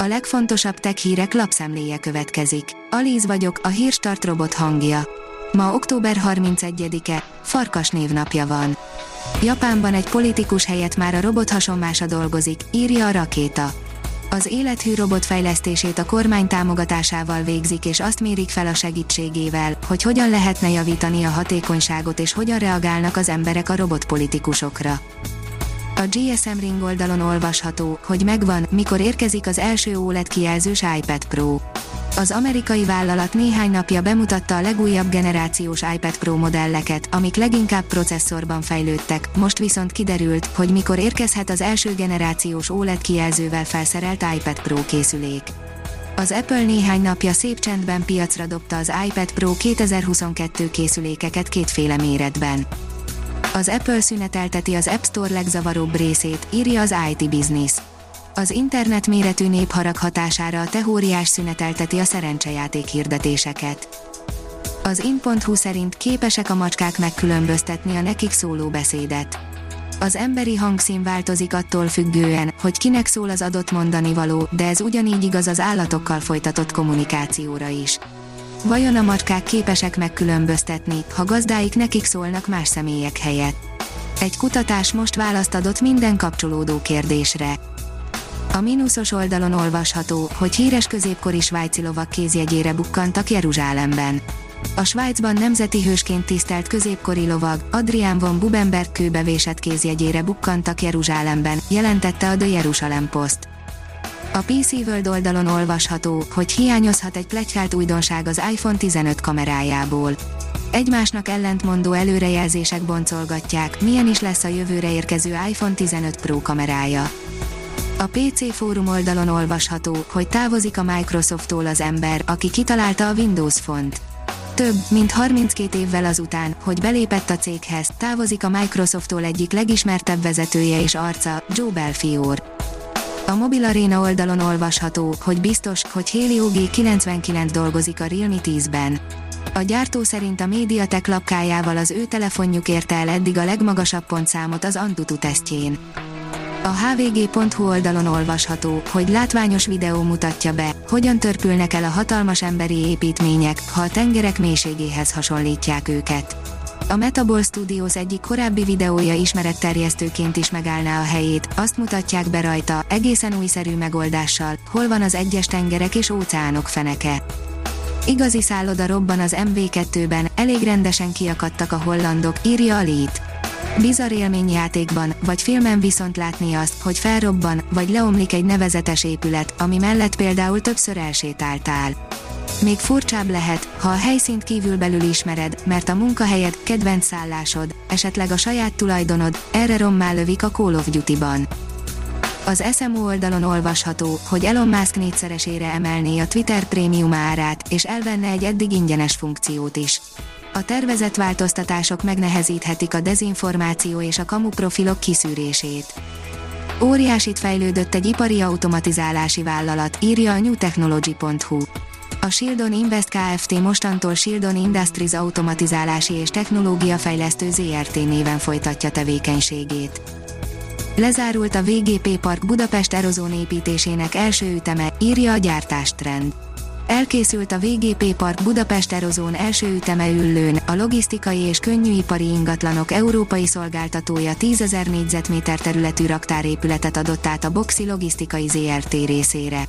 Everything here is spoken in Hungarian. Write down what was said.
A legfontosabb tech hírek lapszemléje következik. Alíz vagyok, a hírstart robot hangja. Ma október 31-e, Farkas névnapja van. Japánban egy politikus helyett már a robot hasonmása dolgozik, írja a rakéta. Az élethű robot fejlesztését a kormány támogatásával végzik és azt mérik fel a segítségével, hogy hogyan lehetne javítani a hatékonyságot és hogyan reagálnak az emberek a robotpolitikusokra. A GSM Ring oldalon olvasható, hogy megvan, mikor érkezik az első OLED kijelzős iPad Pro. Az amerikai vállalat néhány napja bemutatta a legújabb generációs iPad Pro modelleket, amik leginkább processzorban fejlődtek, most viszont kiderült, hogy mikor érkezhet az első generációs OLED kijelzővel felszerelt iPad Pro készülék. Az Apple néhány napja szép csendben piacra dobta az iPad Pro 2022 készülékeket kétféle méretben. Az Apple szünetelteti az App Store legzavaróbb részét, írja az IT Business. Az internet méretű népharag hatására a teóriás szünetelteti a szerencsejáték hirdetéseket. Az in.hu szerint képesek a macskák megkülönböztetni a nekik szóló beszédet. Az emberi hangszín változik attól függően, hogy kinek szól az adott mondani való, de ez ugyanígy igaz az állatokkal folytatott kommunikációra is. Vajon a macskák képesek megkülönböztetni, ha gazdáik nekik szólnak más személyek helyett? Egy kutatás most választ adott minden kapcsolódó kérdésre. A mínuszos oldalon olvasható, hogy híres középkori svájci lovak kézjegyére bukkantak Jeruzsálemben. A Svájcban nemzeti hősként tisztelt középkori lovag, Adrián von Bubenberg kőbevésett kézjegyére bukkantak Jeruzsálemben, jelentette a The Jerusalem Post. A PC World oldalon olvasható, hogy hiányozhat egy pletykált újdonság az iPhone 15 kamerájából. Egymásnak ellentmondó előrejelzések boncolgatják, milyen is lesz a jövőre érkező iPhone 15 Pro kamerája. A PC fórum oldalon olvasható, hogy távozik a Microsofttól az ember, aki kitalálta a Windows font. Több, mint 32 évvel azután, hogy belépett a céghez, távozik a Microsofttól egyik legismertebb vezetője és arca, Joe Belfior. A Mobil Arena oldalon olvasható, hogy biztos, hogy Helio G99 dolgozik a Realme 10-ben. A gyártó szerint a Mediatek lapkájával az ő telefonjuk érte el eddig a legmagasabb pontszámot az Antutu tesztjén. A hvg.hu oldalon olvasható, hogy látványos videó mutatja be, hogyan törpülnek el a hatalmas emberi építmények, ha a tengerek mélységéhez hasonlítják őket. A Metabol Studios egyik korábbi videója ismeretterjesztőként is megállná a helyét, azt mutatják be rajta, egészen újszerű megoldással, hol van az egyes tengerek és óceánok feneke. Igazi szálloda robban az MV2-ben, elég rendesen kiakadtak a hollandok, írja a Lead. Bizarr élményjátékban, vagy filmen viszont látni azt, hogy felrobban, vagy leomlik egy nevezetes épület, ami mellett például többször elsétáltál. Még furcsább lehet, ha a helyszínt kívülbelül ismered, mert a munkahelyed, kedvenc szállásod, esetleg a saját tulajdonod, erre rommá lövik a Call of Duty-ban. Az SMO oldalon olvasható, hogy Elon Musk négyszeresére emelné a Twitter prémium árát, és elvenne egy eddig ingyenes funkciót is. A tervezett változtatások megnehezíthetik a dezinformáció és a kamu profilok kiszűrését. Óriásit fejlődött egy ipari automatizálási vállalat, írja a newtechnology.hu. A Shieldon Invest Kft. mostantól Shieldon Industries automatizálási és technológiafejlesztő ZRT néven folytatja tevékenységét. Lezárult a VGP Park Budapest Erozón építésének első üteme, írja a gyártástrend. Elkészült a VGP Park Budapest Erozón első üteme üllőn, a logisztikai és könnyűipari ingatlanok európai szolgáltatója 10.000 négyzetméter területű raktárépületet adott át a Boxi Logisztikai ZRT részére.